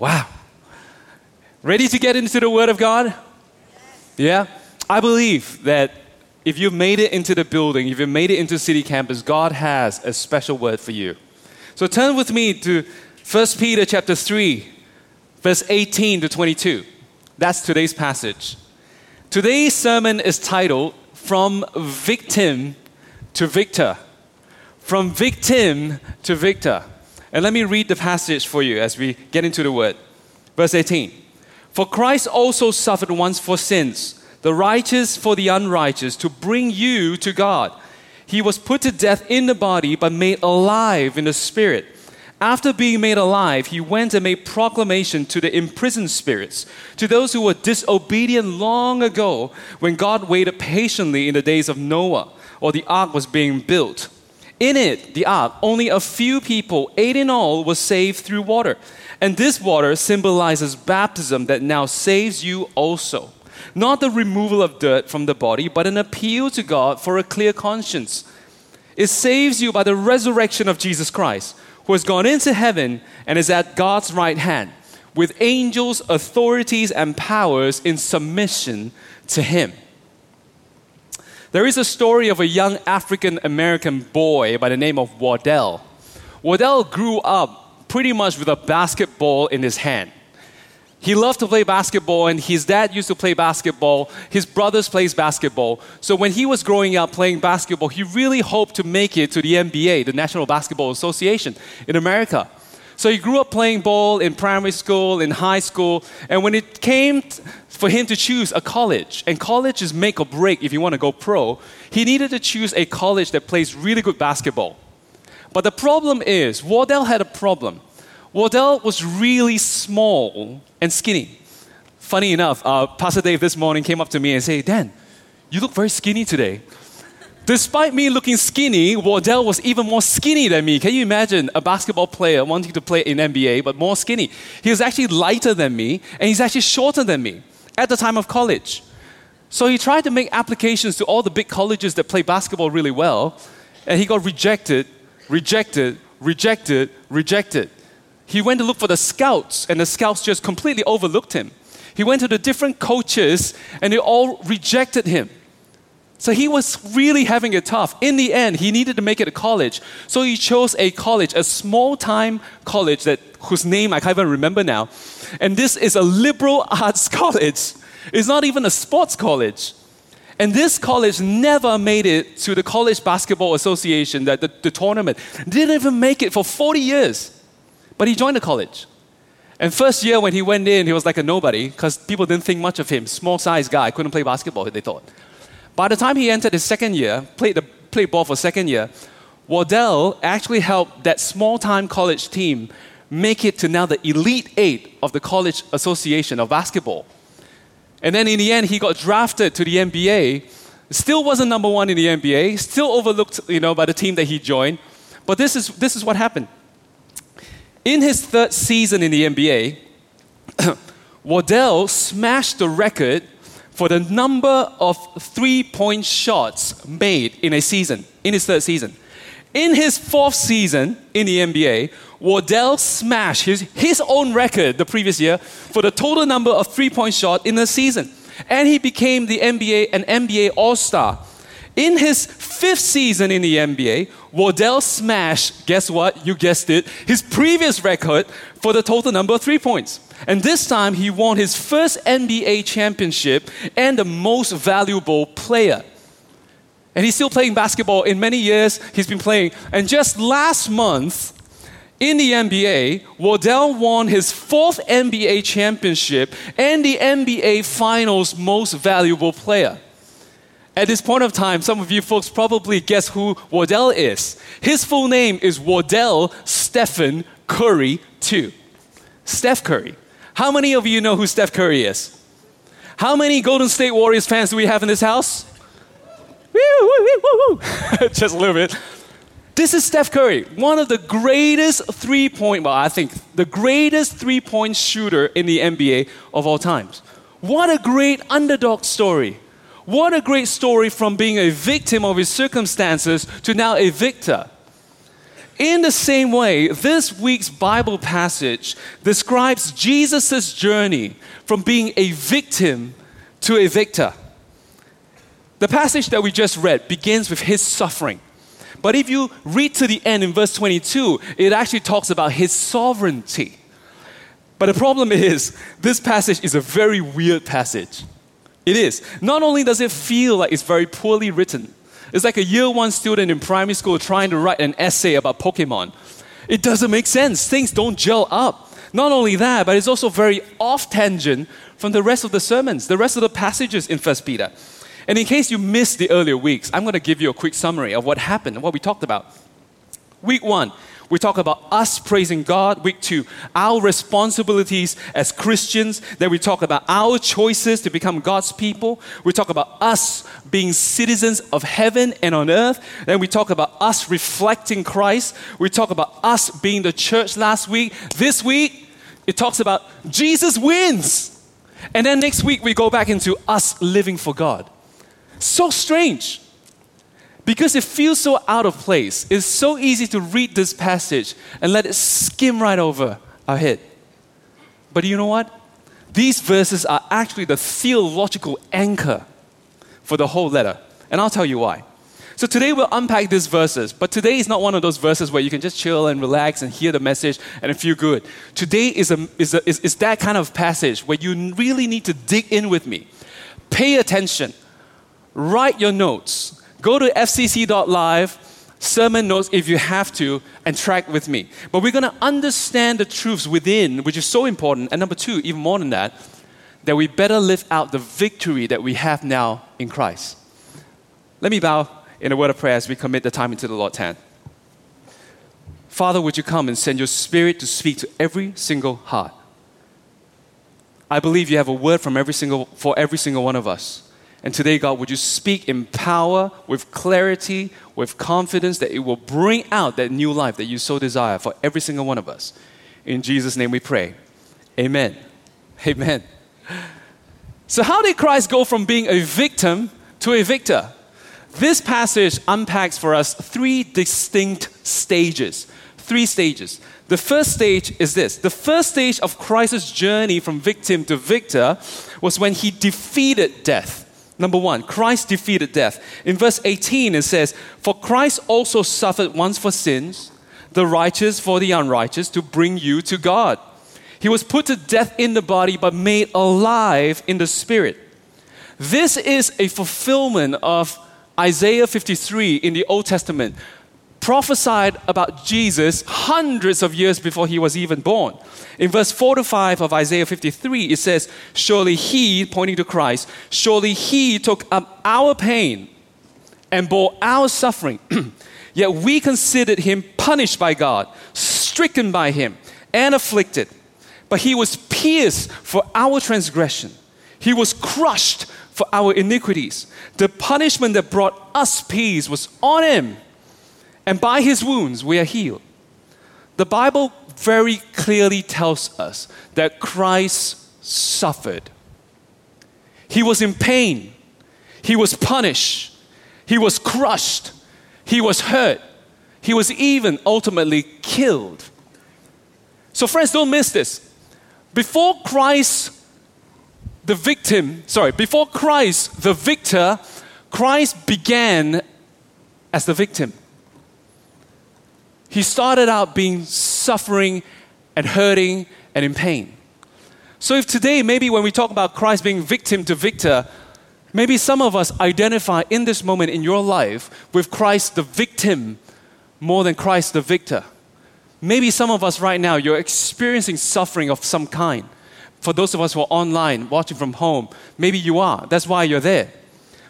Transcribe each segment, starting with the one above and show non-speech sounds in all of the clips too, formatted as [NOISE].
Wow. Ready to get into the Word of God? Yeah? I believe that if you've made it into the building, if you've made it into City Campus, God has a special word for you. So turn with me to 1 Peter chapter 3, verse 18 to 22. That's today's passage. Today's sermon is titled From Victim to Victor. From victim to victor. And let me read the passage for you as we get into the word. Verse 18 For Christ also suffered once for sins, the righteous for the unrighteous, to bring you to God. He was put to death in the body, but made alive in the spirit. After being made alive, he went and made proclamation to the imprisoned spirits, to those who were disobedient long ago, when God waited patiently in the days of Noah, or the ark was being built. In it, the ark, only a few people, eight in all, were saved through water. And this water symbolizes baptism that now saves you also. Not the removal of dirt from the body, but an appeal to God for a clear conscience. It saves you by the resurrection of Jesus Christ, who has gone into heaven and is at God's right hand, with angels, authorities, and powers in submission to him. There is a story of a young African American boy by the name of Wardell. Wardell grew up pretty much with a basketball in his hand. He loved to play basketball, and his dad used to play basketball. His brothers plays basketball. So when he was growing up playing basketball, he really hoped to make it to the NBA, the National Basketball Association in America. So he grew up playing ball in primary school, in high school, and when it came for him to choose a college, and college is make or break if you want to go pro, he needed to choose a college that plays really good basketball. But the problem is, Wardell had a problem. Wardell was really small and skinny. Funny enough, uh, Pastor Dave this morning came up to me and said, Dan, you look very skinny today. Despite me looking skinny, Wardell was even more skinny than me. Can you imagine a basketball player wanting to play in NBA but more skinny? He was actually lighter than me and he's actually shorter than me at the time of college. So he tried to make applications to all the big colleges that play basketball really well and he got rejected, rejected, rejected, rejected. He went to look for the scouts and the scouts just completely overlooked him. He went to the different coaches and they all rejected him. So he was really having it tough. In the end, he needed to make it a college. So he chose a college, a small time college that whose name I can't even remember now. And this is a liberal [LAUGHS] arts college. It's not even a sports college. And this college never made it to the College Basketball Association, the, the, the tournament. Didn't even make it for 40 years. But he joined the college. And first year when he went in, he was like a nobody because people didn't think much of him. Small sized guy, couldn't play basketball, they thought. By the time he entered his second year, played, the, played ball for second year, Wardell actually helped that small time college team make it to now the elite eight of the College Association of Basketball. And then in the end, he got drafted to the NBA. Still wasn't number one in the NBA, still overlooked you know, by the team that he joined. But this is, this is what happened. In his third season in the NBA, [CLEARS THROAT] Waddell smashed the record for the number of three point shots made in a season, in his third season. In his fourth season in the NBA, Wardell smashed his, his own record the previous year for the total number of three point shots in a season. And he became the NBA, an NBA All Star. In his fifth season in the NBA, Wardell smashed, guess what? You guessed it, his previous record for the total number of three points. And this time he won his first NBA championship and the most valuable player. And he's still playing basketball. In many years, he's been playing. And just last month, in the NBA, Wardell won his fourth NBA championship and the NBA Finals most valuable player. At this point of time, some of you folks probably guess who Wardell is. His full name is Wardell Stephen Curry II. Steph Curry. How many of you know who Steph Curry is? How many Golden State Warriors fans do we have in this house? [LAUGHS] Just a little bit. This is Steph Curry, one of the greatest three point, well, I think the greatest three point shooter in the NBA of all times. What a great underdog story. What a great story from being a victim of his circumstances to now a victor. In the same way, this week's Bible passage describes Jesus' journey from being a victim to a victor. The passage that we just read begins with his suffering. But if you read to the end in verse 22, it actually talks about his sovereignty. But the problem is, this passage is a very weird passage. It is. Not only does it feel like it's very poorly written, it's like a year one student in primary school trying to write an essay about Pokemon. It doesn't make sense. Things don't gel up. Not only that, but it's also very off tangent from the rest of the sermons, the rest of the passages in First Peter. And in case you missed the earlier weeks, I'm going to give you a quick summary of what happened and what we talked about. Week one, we talk about us praising God. Week two, our responsibilities as Christians. Then we talk about our choices to become God's people. We talk about us being citizens of heaven and on earth. Then we talk about us reflecting Christ. We talk about us being the church last week. This week, it talks about Jesus wins. And then next week, we go back into us living for God. So strange because it feels so out of place. It's so easy to read this passage and let it skim right over our head. But you know what? These verses are actually the theological anchor for the whole letter. And I'll tell you why. So today we'll unpack these verses, but today is not one of those verses where you can just chill and relax and hear the message and feel good. Today is, a, is, a, is, is that kind of passage where you really need to dig in with me. Pay attention. Write your notes Go to fcc.live, sermon notes if you have to, and track with me. But we're going to understand the truths within, which is so important. And number two, even more than that, that we better live out the victory that we have now in Christ. Let me bow in a word of prayer as we commit the time into the Lord's hand. Father, would you come and send your spirit to speak to every single heart? I believe you have a word from every single, for every single one of us. And today, God, would you speak in power, with clarity, with confidence that it will bring out that new life that you so desire for every single one of us. In Jesus' name we pray. Amen. Amen. So, how did Christ go from being a victim to a victor? This passage unpacks for us three distinct stages. Three stages. The first stage is this the first stage of Christ's journey from victim to victor was when he defeated death. Number one, Christ defeated death. In verse 18, it says, For Christ also suffered once for sins, the righteous for the unrighteous, to bring you to God. He was put to death in the body, but made alive in the spirit. This is a fulfillment of Isaiah 53 in the Old Testament, prophesied about Jesus hundreds of years before he was even born. In verse 4 to 5 of Isaiah 53, it says, Surely he, pointing to Christ, surely he took up our pain and bore our suffering. [CLEARS THROAT] Yet we considered him punished by God, stricken by him, and afflicted. But he was pierced for our transgression, he was crushed for our iniquities. The punishment that brought us peace was on him and by his wounds we are healed. The Bible very clearly tells us that Christ suffered. He was in pain, he was punished, he was crushed, he was hurt, he was even ultimately killed. So, friends, don't miss this. Before Christ, the victim, sorry, before Christ, the victor, Christ began as the victim. He started out being suffering and hurting and in pain. So, if today, maybe when we talk about Christ being victim to victor, maybe some of us identify in this moment in your life with Christ the victim more than Christ the victor. Maybe some of us right now, you're experiencing suffering of some kind. For those of us who are online, watching from home, maybe you are. That's why you're there.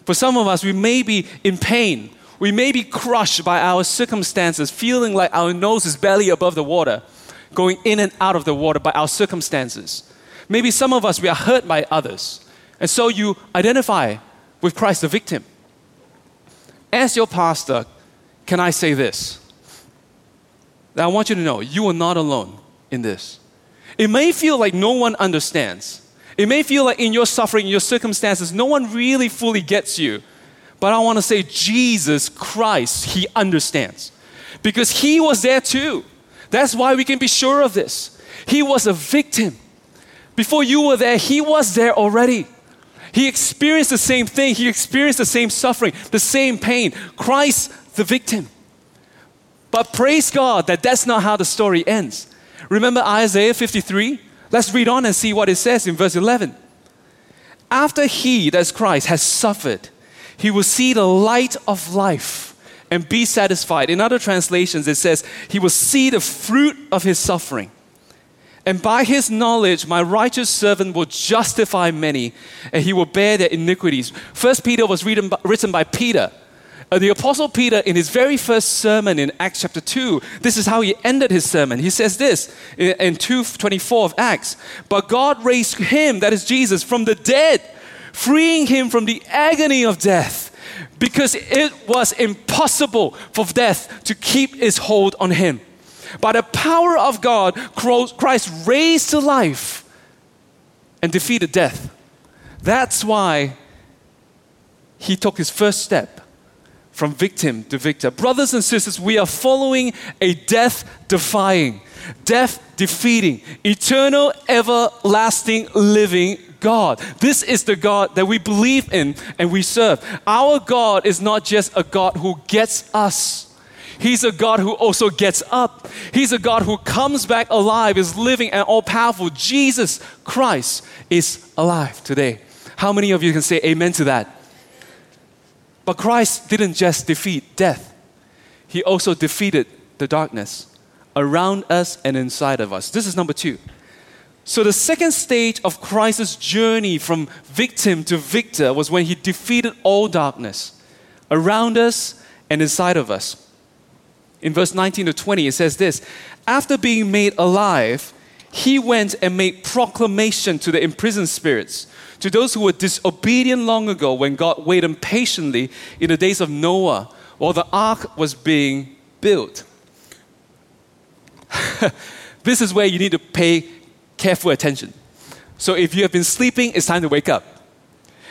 For some of us, we may be in pain we may be crushed by our circumstances, feeling like our nose is barely above the water, going in and out of the water by our circumstances. Maybe some of us, we are hurt by others. And so you identify with Christ the victim. As your pastor, can I say this? That I want you to know you are not alone in this. It may feel like no one understands. It may feel like in your suffering, in your circumstances, no one really fully gets you. But I want to say, Jesus Christ, He understands. because he was there too. That's why we can be sure of this. He was a victim. Before you were there, he was there already. He experienced the same thing, he experienced the same suffering, the same pain. Christ, the victim. But praise God that that's not how the story ends. Remember Isaiah 53? Let's read on and see what it says in verse 11. After he, that's Christ, has suffered, he will see the light of life and be satisfied. In other translations, it says, He will see the fruit of his suffering. And by his knowledge, my righteous servant will justify many, and he will bear their iniquities. First Peter was written by, written by Peter. Uh, the Apostle Peter, in his very first sermon in Acts chapter 2, this is how he ended his sermon. He says this in, in 2.24 of Acts, But God raised him, that is Jesus, from the dead, freeing him from the agony of death because it was impossible for death to keep its hold on him. By the power of God, Christ raised to life and defeated death. That's why he took his first step from victim to victor. Brothers and sisters, we are following a death defying, death defeating, eternal, everlasting, living God. This is the God that we believe in and we serve. Our God is not just a God who gets us. He's a God who also gets up. He's a God who comes back alive, is living and all powerful. Jesus Christ is alive today. How many of you can say amen to that? But Christ didn't just defeat death, He also defeated the darkness around us and inside of us. This is number two. So, the second stage of Christ's journey from victim to victor was when he defeated all darkness around us and inside of us. In verse 19 to 20, it says this After being made alive, he went and made proclamation to the imprisoned spirits, to those who were disobedient long ago when God waited patiently in the days of Noah while the ark was being built. [LAUGHS] this is where you need to pay careful attention. So if you have been sleeping, it's time to wake up.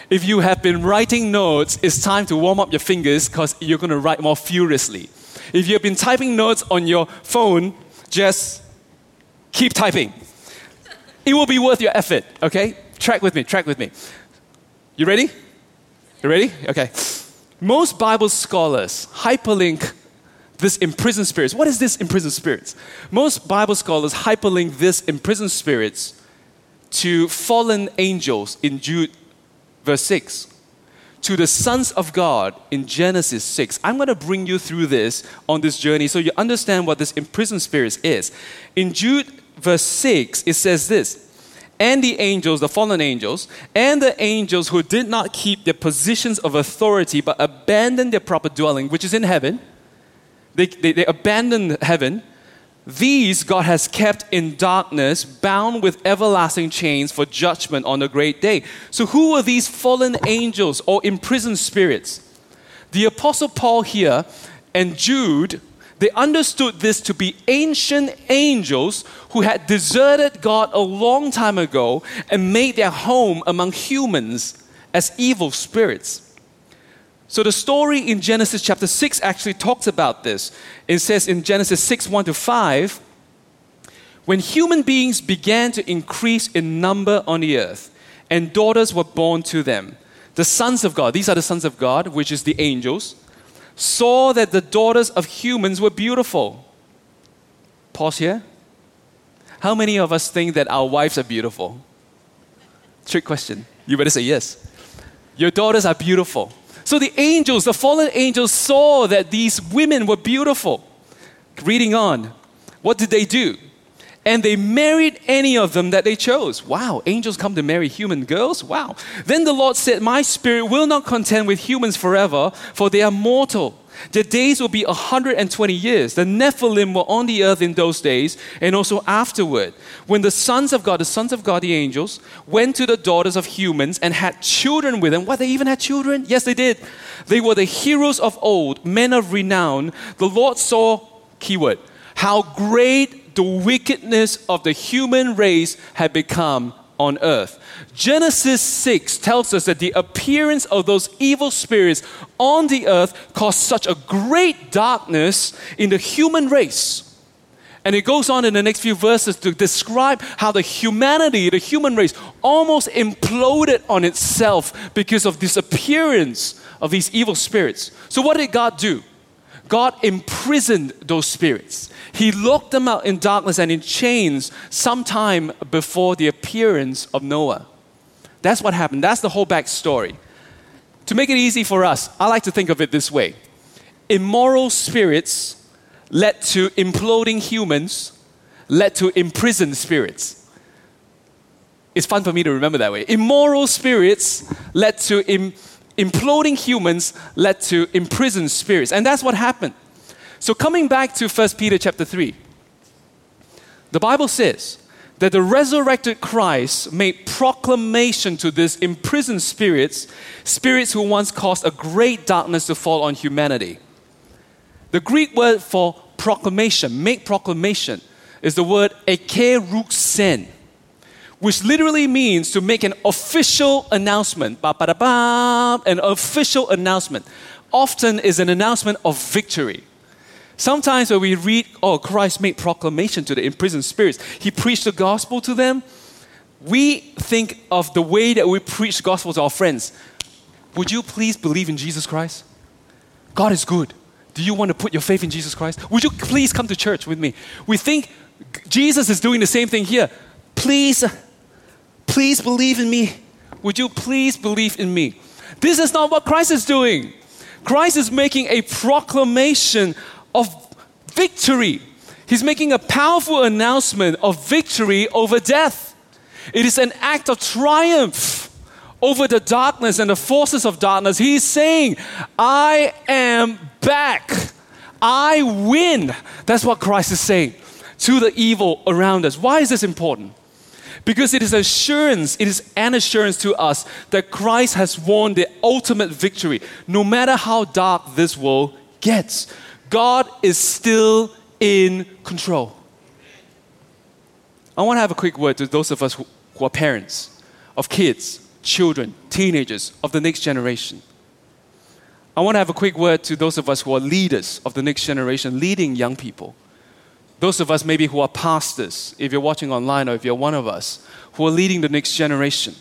If you have been writing notes, it's time to warm up your fingers because you're going to write more furiously. If you have been typing notes on your phone, just keep typing. It will be worth your effort, okay? Track with me, track with me. You ready? You ready? Okay. Most Bible scholars hyperlink this imprisoned spirits. What is this imprisoned spirits? Most Bible scholars hyperlink this imprisoned spirits to fallen angels in Jude verse 6, to the sons of God in Genesis 6. I'm going to bring you through this on this journey so you understand what this imprisoned spirits is. In Jude verse 6, it says this and the angels, the fallen angels, and the angels who did not keep their positions of authority but abandoned their proper dwelling, which is in heaven they, they, they abandoned heaven. These God has kept in darkness, bound with everlasting chains for judgment on the great day. So, who are these fallen angels or imprisoned spirits? The Apostle Paul here and Jude, they understood this to be ancient angels who had deserted God a long time ago and made their home among humans as evil spirits. So the story in Genesis chapter 6 actually talks about this. It says in Genesis 6 1 to 5, when human beings began to increase in number on the earth, and daughters were born to them, the sons of God, these are the sons of God, which is the angels, saw that the daughters of humans were beautiful. Pause here. How many of us think that our wives are beautiful? Trick question. You better say yes. Your daughters are beautiful. So the angels, the fallen angels, saw that these women were beautiful. Reading on, what did they do? And they married any of them that they chose. Wow, angels come to marry human girls? Wow. Then the Lord said, My spirit will not contend with humans forever, for they are mortal. Their days will be 120 years. The Nephilim were on the earth in those days and also afterward. When the sons of God, the sons of God, the angels, went to the daughters of humans and had children with them. What, they even had children? Yes, they did. They were the heroes of old, men of renown. The Lord saw, keyword, how great the wickedness of the human race had become on earth. Genesis 6 tells us that the appearance of those evil spirits on the earth caused such a great darkness in the human race. And it goes on in the next few verses to describe how the humanity, the human race, almost imploded on itself because of this appearance of these evil spirits. So, what did God do? God imprisoned those spirits. He locked them out in darkness and in chains sometime before the appearance of Noah. That's what happened. That's the whole backstory. To make it easy for us, I like to think of it this way immoral spirits led to imploding humans, led to imprisoned spirits. It's fun for me to remember that way. Immoral spirits led to Im- imploding humans led to imprisoned spirits. And that's what happened. So coming back to 1 Peter chapter 3, the Bible says that the resurrected Christ made proclamation to these imprisoned spirits, spirits who once caused a great darkness to fall on humanity. The Greek word for proclamation, make proclamation, is the word ekeruxen which literally means to make an official announcement. An official announcement often is an announcement of victory. Sometimes when we read, oh, Christ made proclamation to the imprisoned spirits, he preached the gospel to them. We think of the way that we preach the gospel to our friends. Would you please believe in Jesus Christ? God is good. Do you want to put your faith in Jesus Christ? Would you please come to church with me? We think Jesus is doing the same thing here. Please Please believe in me. Would you please believe in me? This is not what Christ is doing. Christ is making a proclamation of victory. He's making a powerful announcement of victory over death. It is an act of triumph over the darkness and the forces of darkness. He's saying, I am back. I win. That's what Christ is saying to the evil around us. Why is this important? Because it is assurance, it is an assurance to us that Christ has won the ultimate victory. No matter how dark this world gets, God is still in control. I want to have a quick word to those of us who, who are parents of kids, children, teenagers, of the next generation. I want to have a quick word to those of us who are leaders of the next generation, leading young people. Those of us maybe who are pastors, if you're watching online or if you're one of us, who are leading the next generation.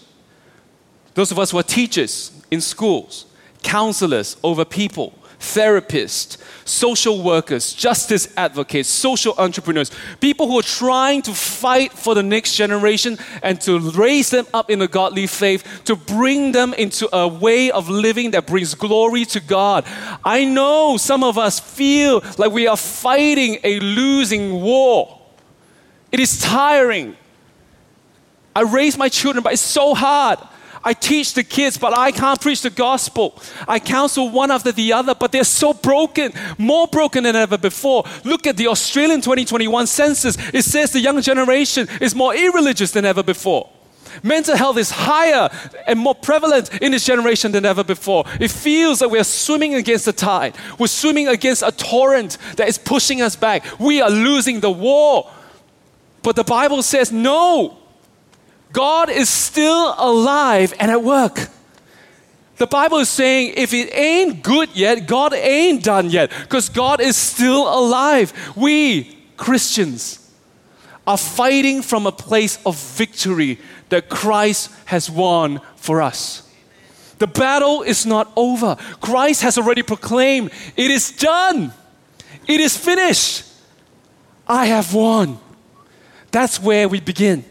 Those of us who are teachers in schools, counselors over people, therapists, social workers, justice advocates, social entrepreneurs, people who are trying to fight for the next generation and to raise them up in a godly faith, to bring them into a way of living that brings glory to God. I know some of us feel like we are fighting a losing war. It is tiring. I raise my children, but it's so hard. I teach the kids, but I can't preach the gospel. I counsel one after the other, but they're so broken, more broken than ever before. Look at the Australian 2021 census. It says the young generation is more irreligious than ever before. Mental health is higher and more prevalent in this generation than ever before. It feels that we are swimming against the tide. We're swimming against a torrent that is pushing us back. We are losing the war. But the Bible says, no, God is still alive and at work. The Bible is saying if it ain't good yet, God ain't done yet because God is still alive. We, Christians, are fighting from a place of victory that Christ has won for us. The battle is not over. Christ has already proclaimed, It is done, it is finished. I have won. That's where we begin.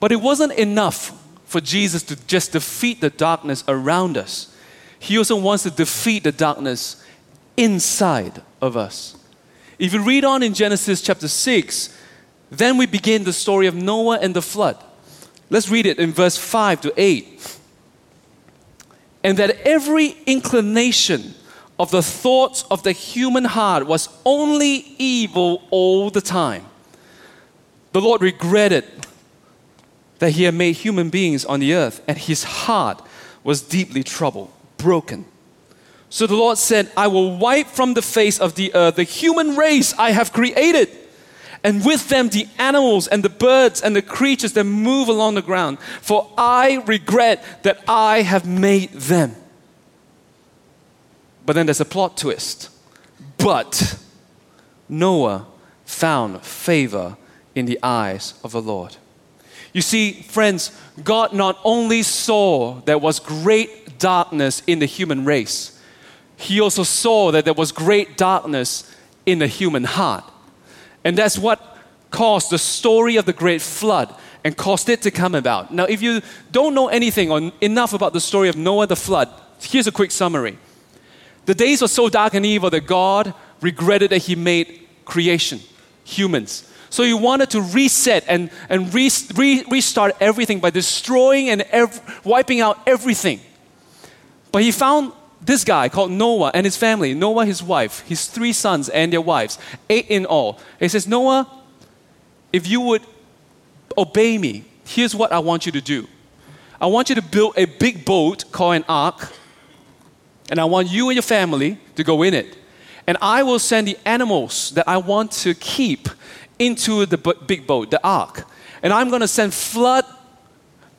But it wasn't enough for Jesus to just defeat the darkness around us. He also wants to defeat the darkness inside of us. If you read on in Genesis chapter 6, then we begin the story of Noah and the flood. Let's read it in verse 5 to 8. And that every inclination of the thoughts of the human heart was only evil all the time. The Lord regretted that he had made human beings on the earth, and his heart was deeply troubled, broken. So the Lord said, I will wipe from the face of the earth the human race I have created, and with them the animals and the birds and the creatures that move along the ground. For I regret that I have made them. But then there's a plot twist. But Noah found favor in the eyes of the Lord. You see, friends, God not only saw there was great darkness in the human race, He also saw that there was great darkness in the human heart. And that's what caused the story of the great flood and caused it to come about. Now, if you don't know anything or enough about the story of Noah the flood, here's a quick summary. The days were so dark and evil that God regretted that He made creation, humans. So he wanted to reset and, and re, re, restart everything by destroying and ev- wiping out everything. But he found this guy called Noah and his family, Noah, his wife, his three sons and their wives, eight in all. He says, Noah, if you would obey me, here's what I want you to do. I want you to build a big boat called an ark, and I want you and your family to go in it. And I will send the animals that I want to keep into the big boat, the ark. And I'm going to send flood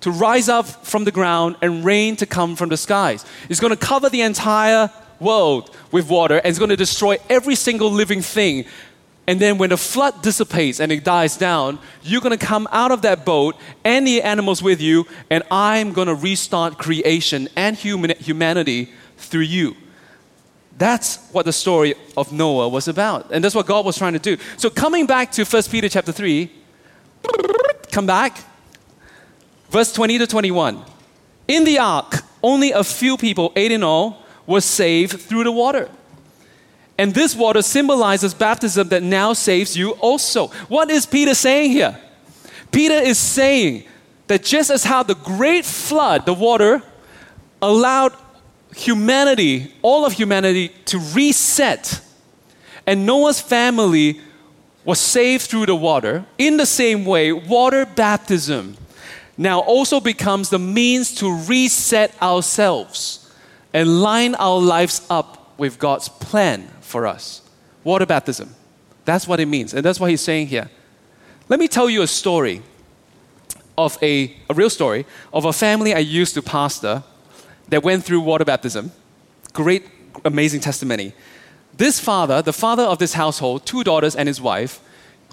to rise up from the ground and rain to come from the skies. It's going to cover the entire world with water and it's going to destroy every single living thing. And then when the flood dissipates and it dies down, you're going to come out of that boat and the animals with you, and I'm going to restart creation and human, humanity through you. That's what the story of Noah was about. And that's what God was trying to do. So coming back to 1 Peter chapter 3, come back. Verse 20 to 21. In the ark, only a few people, eight in all, were saved through the water. And this water symbolizes baptism that now saves you also. What is Peter saying here? Peter is saying that just as how the great flood, the water, allowed humanity, all of humanity, to reset. And Noah's family was saved through the water. In the same way, water baptism now also becomes the means to reset ourselves and line our lives up with God's plan for us. Water baptism. That's what it means. And that's what he's saying here. Let me tell you a story of a, a real story of a family I used to pastor that went through water baptism. Great, amazing testimony. This father, the father of this household, two daughters and his wife,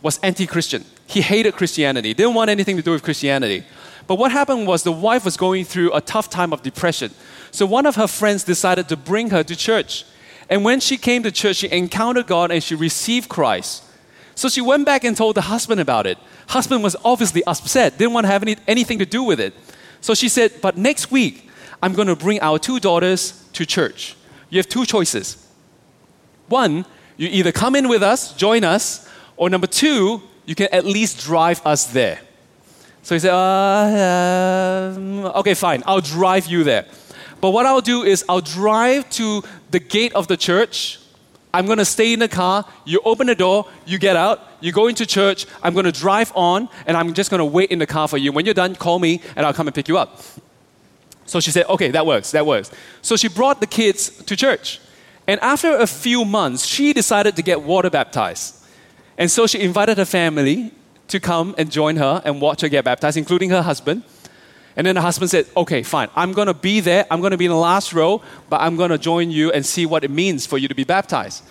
was anti Christian. He hated Christianity, didn't want anything to do with Christianity. But what happened was the wife was going through a tough time of depression. So one of her friends decided to bring her to church. And when she came to church, she encountered God and she received Christ. So she went back and told the husband about it. Husband was obviously upset, didn't want to have any, anything to do with it. So she said, But next week, I'm going to bring our two daughters to church. You have two choices. One, you either come in with us, join us, or number two, you can at least drive us there. So he said, uh, um, okay, fine, I'll drive you there. But what I'll do is I'll drive to the gate of the church. I'm going to stay in the car. You open the door, you get out, you go into church. I'm going to drive on, and I'm just going to wait in the car for you. When you're done, call me, and I'll come and pick you up. So she said, okay, that works, that works. So she brought the kids to church. And after a few months, she decided to get water baptized. And so she invited her family to come and join her and watch her get baptized, including her husband. And then the husband said, Okay, fine, I'm gonna be there, I'm gonna be in the last row, but I'm gonna join you and see what it means for you to be baptized.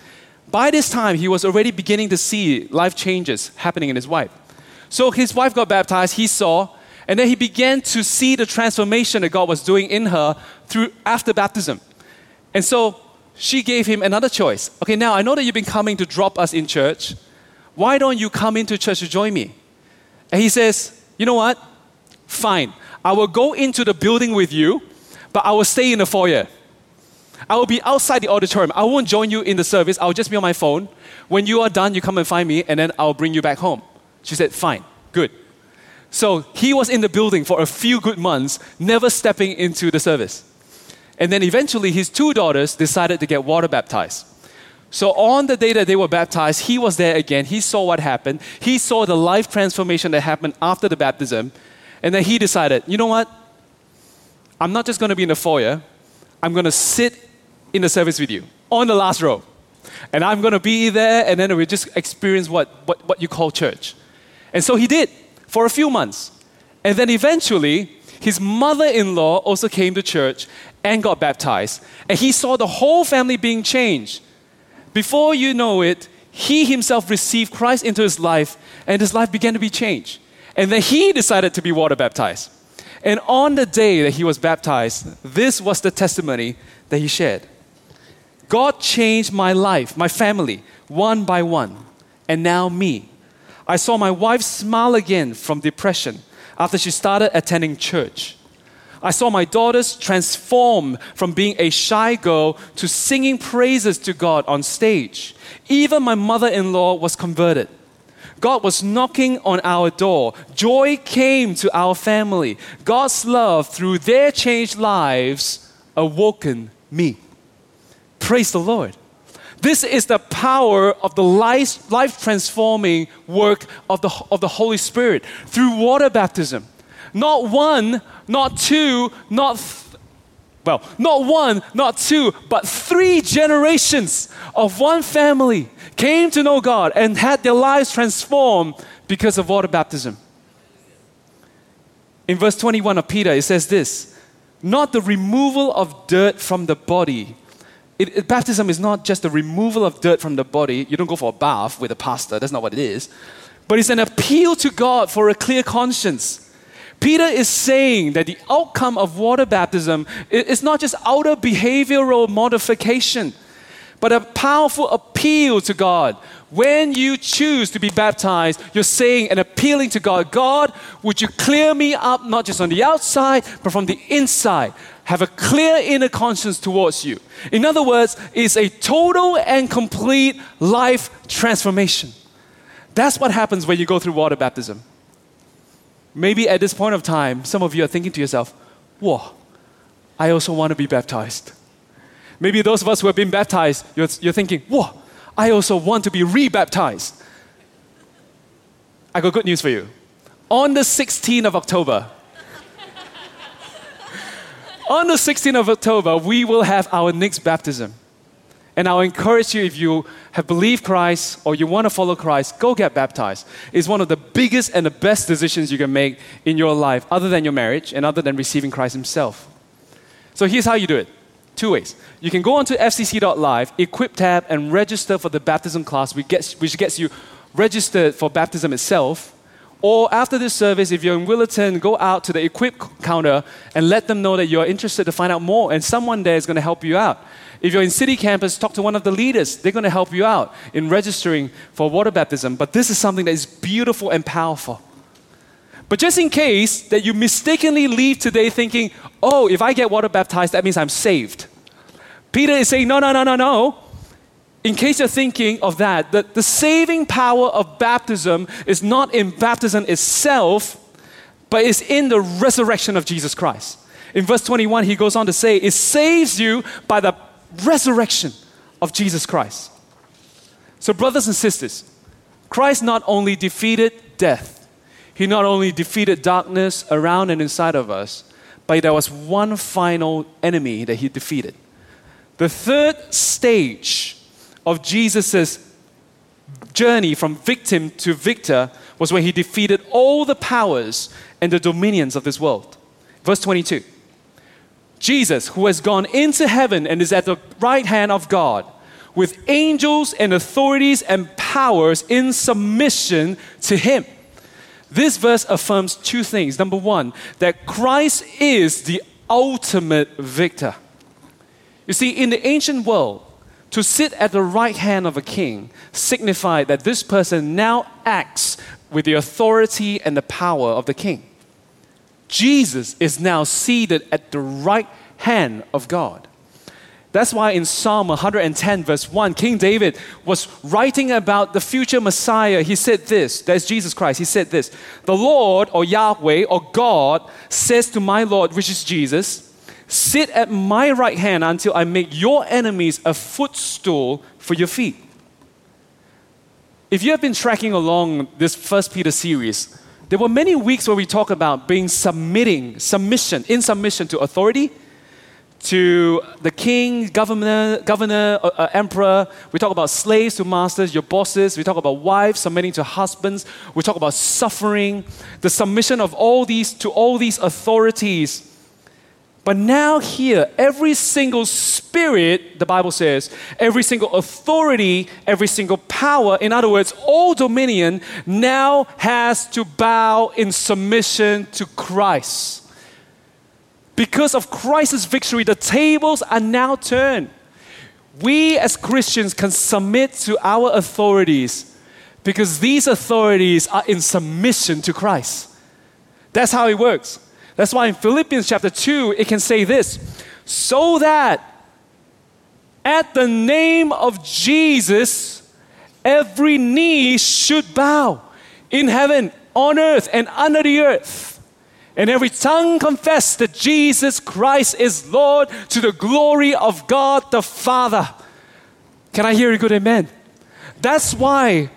By this time, he was already beginning to see life changes happening in his wife. So his wife got baptized, he saw, and then he began to see the transformation that God was doing in her through after baptism. And so she gave him another choice. Okay, now I know that you've been coming to drop us in church. Why don't you come into church to join me? And he says, You know what? Fine. I will go into the building with you, but I will stay in the foyer. I will be outside the auditorium. I won't join you in the service. I'll just be on my phone. When you are done, you come and find me, and then I'll bring you back home. She said, Fine, good. So he was in the building for a few good months, never stepping into the service. And then eventually, his two daughters decided to get water baptized. So on the day that they were baptized, he was there again. He saw what happened. He saw the life transformation that happened after the baptism. And then he decided, you know what? I'm not just going to be in the foyer, I'm going to sit in the service with you on the last row. And I'm going to be there, and then we just experience what, what, what you call church. And so he did for a few months. And then eventually, his mother in law also came to church and got baptized. And he saw the whole family being changed. Before you know it, he himself received Christ into his life, and his life began to be changed. And then he decided to be water baptized. And on the day that he was baptized, this was the testimony that he shared God changed my life, my family, one by one, and now me. I saw my wife smile again from depression after she started attending church. I saw my daughters transform from being a shy girl to singing praises to God on stage. Even my mother in law was converted. God was knocking on our door. Joy came to our family. God's love through their changed lives awoken me. Praise the Lord. This is the power of the life, life transforming work of the, of the Holy Spirit through water baptism. Not one, not two, not, th- well, not one, not two, but three generations of one family came to know God and had their lives transformed because of water baptism. In verse 21 of Peter, it says this not the removal of dirt from the body it, it, baptism is not just the removal of dirt from the body. You don't go for a bath with a pastor, that's not what it is. But it's an appeal to God for a clear conscience. Peter is saying that the outcome of water baptism is not just outer behavioral modification, but a powerful appeal to God. When you choose to be baptized, you're saying and appealing to God God, would you clear me up not just on the outside, but from the inside? have a clear inner conscience towards you. In other words, it's a total and complete life transformation. That's what happens when you go through water baptism. Maybe at this point of time, some of you are thinking to yourself, whoa, I also want to be baptized. Maybe those of us who have been baptized, you're, you're thinking, whoa, I also want to be re-baptized. I got good news for you. On the 16th of October, [LAUGHS] on the 16th of October, we will have our next baptism. And I'll encourage you if you have believed Christ or you want to follow Christ, go get baptized. It's one of the biggest and the best decisions you can make in your life, other than your marriage and other than receiving Christ Himself. So here's how you do it two ways. You can go onto fcc.live, equip tab, and register for the baptism class, which gets, which gets you registered for baptism itself. Or after this service, if you're in Willetton, go out to the equip counter and let them know that you're interested to find out more, and someone there is going to help you out. If you're in city campus, talk to one of the leaders. They're going to help you out in registering for water baptism. But this is something that is beautiful and powerful. But just in case that you mistakenly leave today thinking, oh, if I get water baptized, that means I'm saved. Peter is saying, no, no, no, no, no in case you're thinking of that, the, the saving power of baptism is not in baptism itself, but is in the resurrection of Jesus Christ. In verse 21, he goes on to say, It saves you by the resurrection of Jesus Christ. So, brothers and sisters, Christ not only defeated death, he not only defeated darkness around and inside of us, but there was one final enemy that he defeated. The third stage of Jesus' journey from victim to victor was when he defeated all the powers and the dominions of this world. Verse 22 Jesus, who has gone into heaven and is at the right hand of God, with angels and authorities and powers in submission to him. This verse affirms two things. Number one, that Christ is the ultimate victor. You see, in the ancient world, to sit at the right hand of a king signified that this person now acts with the authority and the power of the king. Jesus is now seated at the right hand of God. That's why in Psalm 110, verse 1, King David was writing about the future Messiah. He said this, that's Jesus Christ. He said this The Lord, or Yahweh, or God, says to my Lord, which is Jesus, Sit at my right hand until I make your enemies a footstool for your feet. If you have been tracking along this First Peter series, there were many weeks where we talk about being submitting, submission, in submission to authority, to the king, governor, governor, uh, uh, emperor. We talk about slaves to masters, your bosses. We talk about wives submitting to husbands. We talk about suffering, the submission of all these to all these authorities. But now, here, every single spirit, the Bible says, every single authority, every single power, in other words, all dominion, now has to bow in submission to Christ. Because of Christ's victory, the tables are now turned. We as Christians can submit to our authorities because these authorities are in submission to Christ. That's how it works. That's why in Philippians chapter 2, it can say this so that at the name of Jesus, every knee should bow in heaven, on earth, and under the earth and every tongue confess that Jesus Christ is Lord to the glory of God the Father. Can I hear a good amen? That's why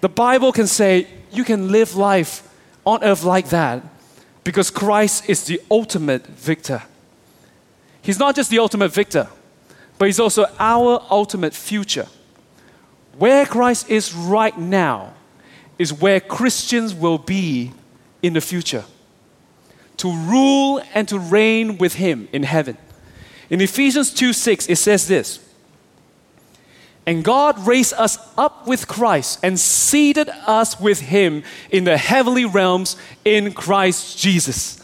the Bible can say you can live life on earth like that because Christ is the ultimate victor. He's not just the ultimate victor, but He's also our ultimate future. Where Christ is right now is where Christians will be in the future to rule and to reign with him in heaven. In Ephesians 2 6, it says this And God raised us up with Christ and seated us with him in the heavenly realms in Christ Jesus.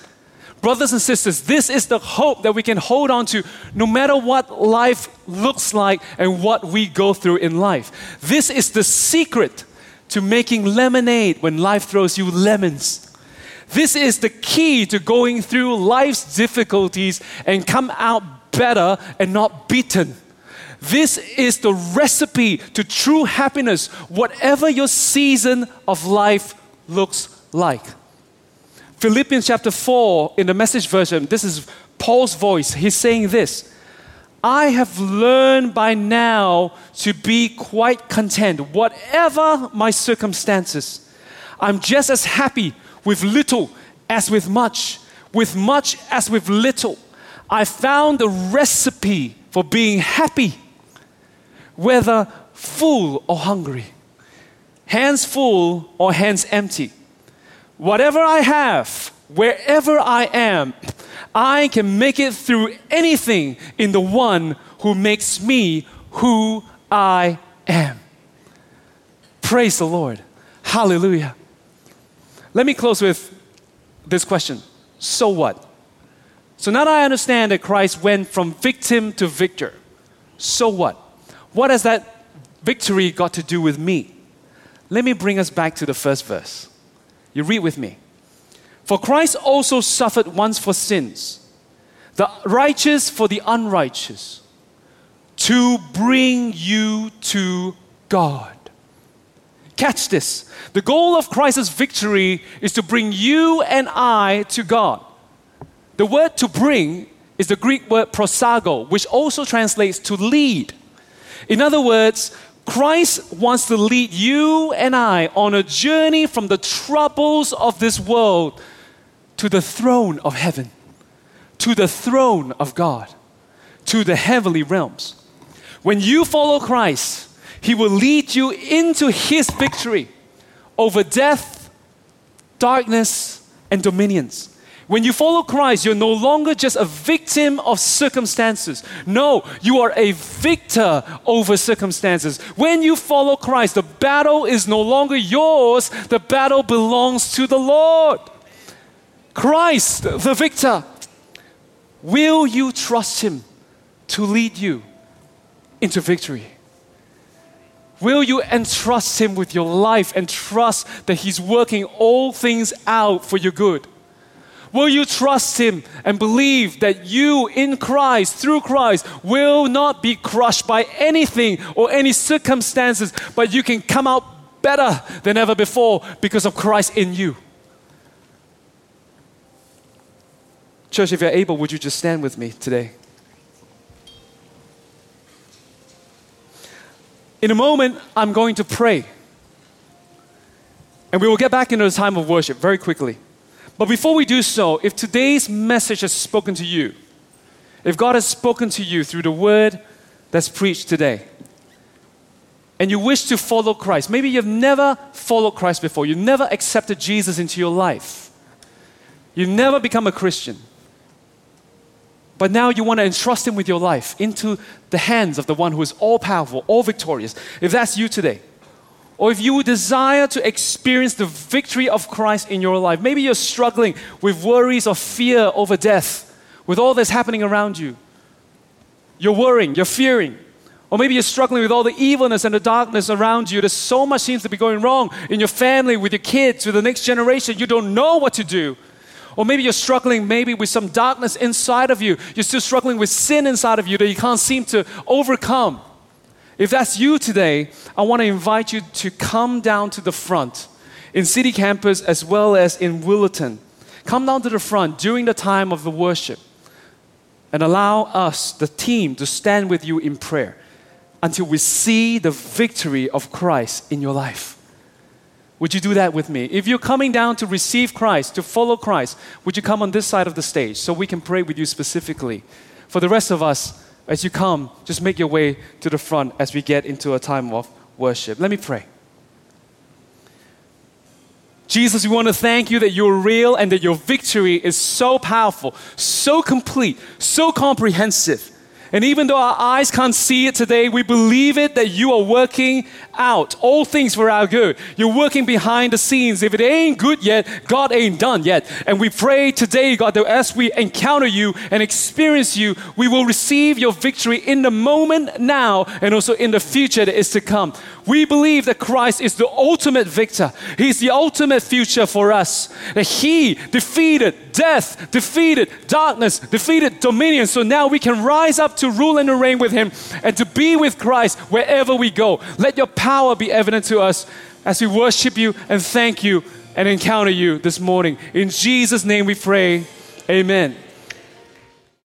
Brothers and sisters, this is the hope that we can hold on to no matter what life looks like and what we go through in life. This is the secret to making lemonade when life throws you lemons. This is the key to going through life's difficulties and come out better and not beaten. This is the recipe to true happiness, whatever your season of life looks like. Philippians chapter 4, in the message version, this is Paul's voice. He's saying this I have learned by now to be quite content, whatever my circumstances. I'm just as happy with little as with much, with much as with little. I found a recipe for being happy, whether full or hungry, hands full or hands empty. Whatever I have, wherever I am, I can make it through anything in the one who makes me who I am. Praise the Lord. Hallelujah. Let me close with this question So what? So now that I understand that Christ went from victim to victor, so what? What has that victory got to do with me? Let me bring us back to the first verse. You read with me. For Christ also suffered once for sins, the righteous for the unrighteous, to bring you to God. Catch this. The goal of Christ's victory is to bring you and I to God. The word to bring is the Greek word prosago, which also translates to lead. In other words, Christ wants to lead you and I on a journey from the troubles of this world to the throne of heaven, to the throne of God, to the heavenly realms. When you follow Christ, he will lead you into His victory over death, darkness, and dominions. When you follow Christ, you're no longer just a victim of circumstances. No, you are a victor over circumstances. When you follow Christ, the battle is no longer yours, the battle belongs to the Lord. Christ, the victor. Will you trust Him to lead you into victory? Will you entrust Him with your life and trust that He's working all things out for your good? Will you trust Him and believe that you in Christ, through Christ, will not be crushed by anything or any circumstances, but you can come out better than ever before because of Christ in you? Church, if you're able, would you just stand with me today? In a moment, I'm going to pray. And we will get back into the time of worship very quickly. But before we do so, if today's message has spoken to you, if God has spoken to you through the word that's preached today, and you wish to follow Christ, maybe you've never followed Christ before, you've never accepted Jesus into your life, you've never become a Christian, but now you want to entrust Him with your life into the hands of the one who is all powerful, all victorious. If that's you today, or if you desire to experience the victory of Christ in your life, maybe you're struggling with worries or fear over death, with all that's happening around you. You're worrying, you're fearing. Or maybe you're struggling with all the evilness and the darkness around you. There's so much seems to be going wrong in your family, with your kids, with the next generation. You don't know what to do. Or maybe you're struggling maybe with some darkness inside of you. You're still struggling with sin inside of you that you can't seem to overcome. If that's you today, I want to invite you to come down to the front in City Campus as well as in Willetton. Come down to the front during the time of the worship and allow us, the team, to stand with you in prayer until we see the victory of Christ in your life. Would you do that with me? If you're coming down to receive Christ, to follow Christ, would you come on this side of the stage so we can pray with you specifically? For the rest of us, as you come, just make your way to the front as we get into a time of worship. Let me pray. Jesus, we want to thank you that you're real and that your victory is so powerful, so complete, so comprehensive. And even though our eyes can't see it today, we believe it that you are working out all things for our good. You're working behind the scenes. If it ain't good yet, God ain't done yet. And we pray today, God, that as we encounter you and experience you, we will receive your victory in the moment now and also in the future that is to come. We believe that Christ is the ultimate victor. He's the ultimate future for us. That He defeated death, defeated darkness, defeated dominion. So now we can rise up to rule and reign with Him and to be with Christ wherever we go. Let your power be evident to us as we worship you and thank you and encounter you this morning. In Jesus' name we pray. Amen.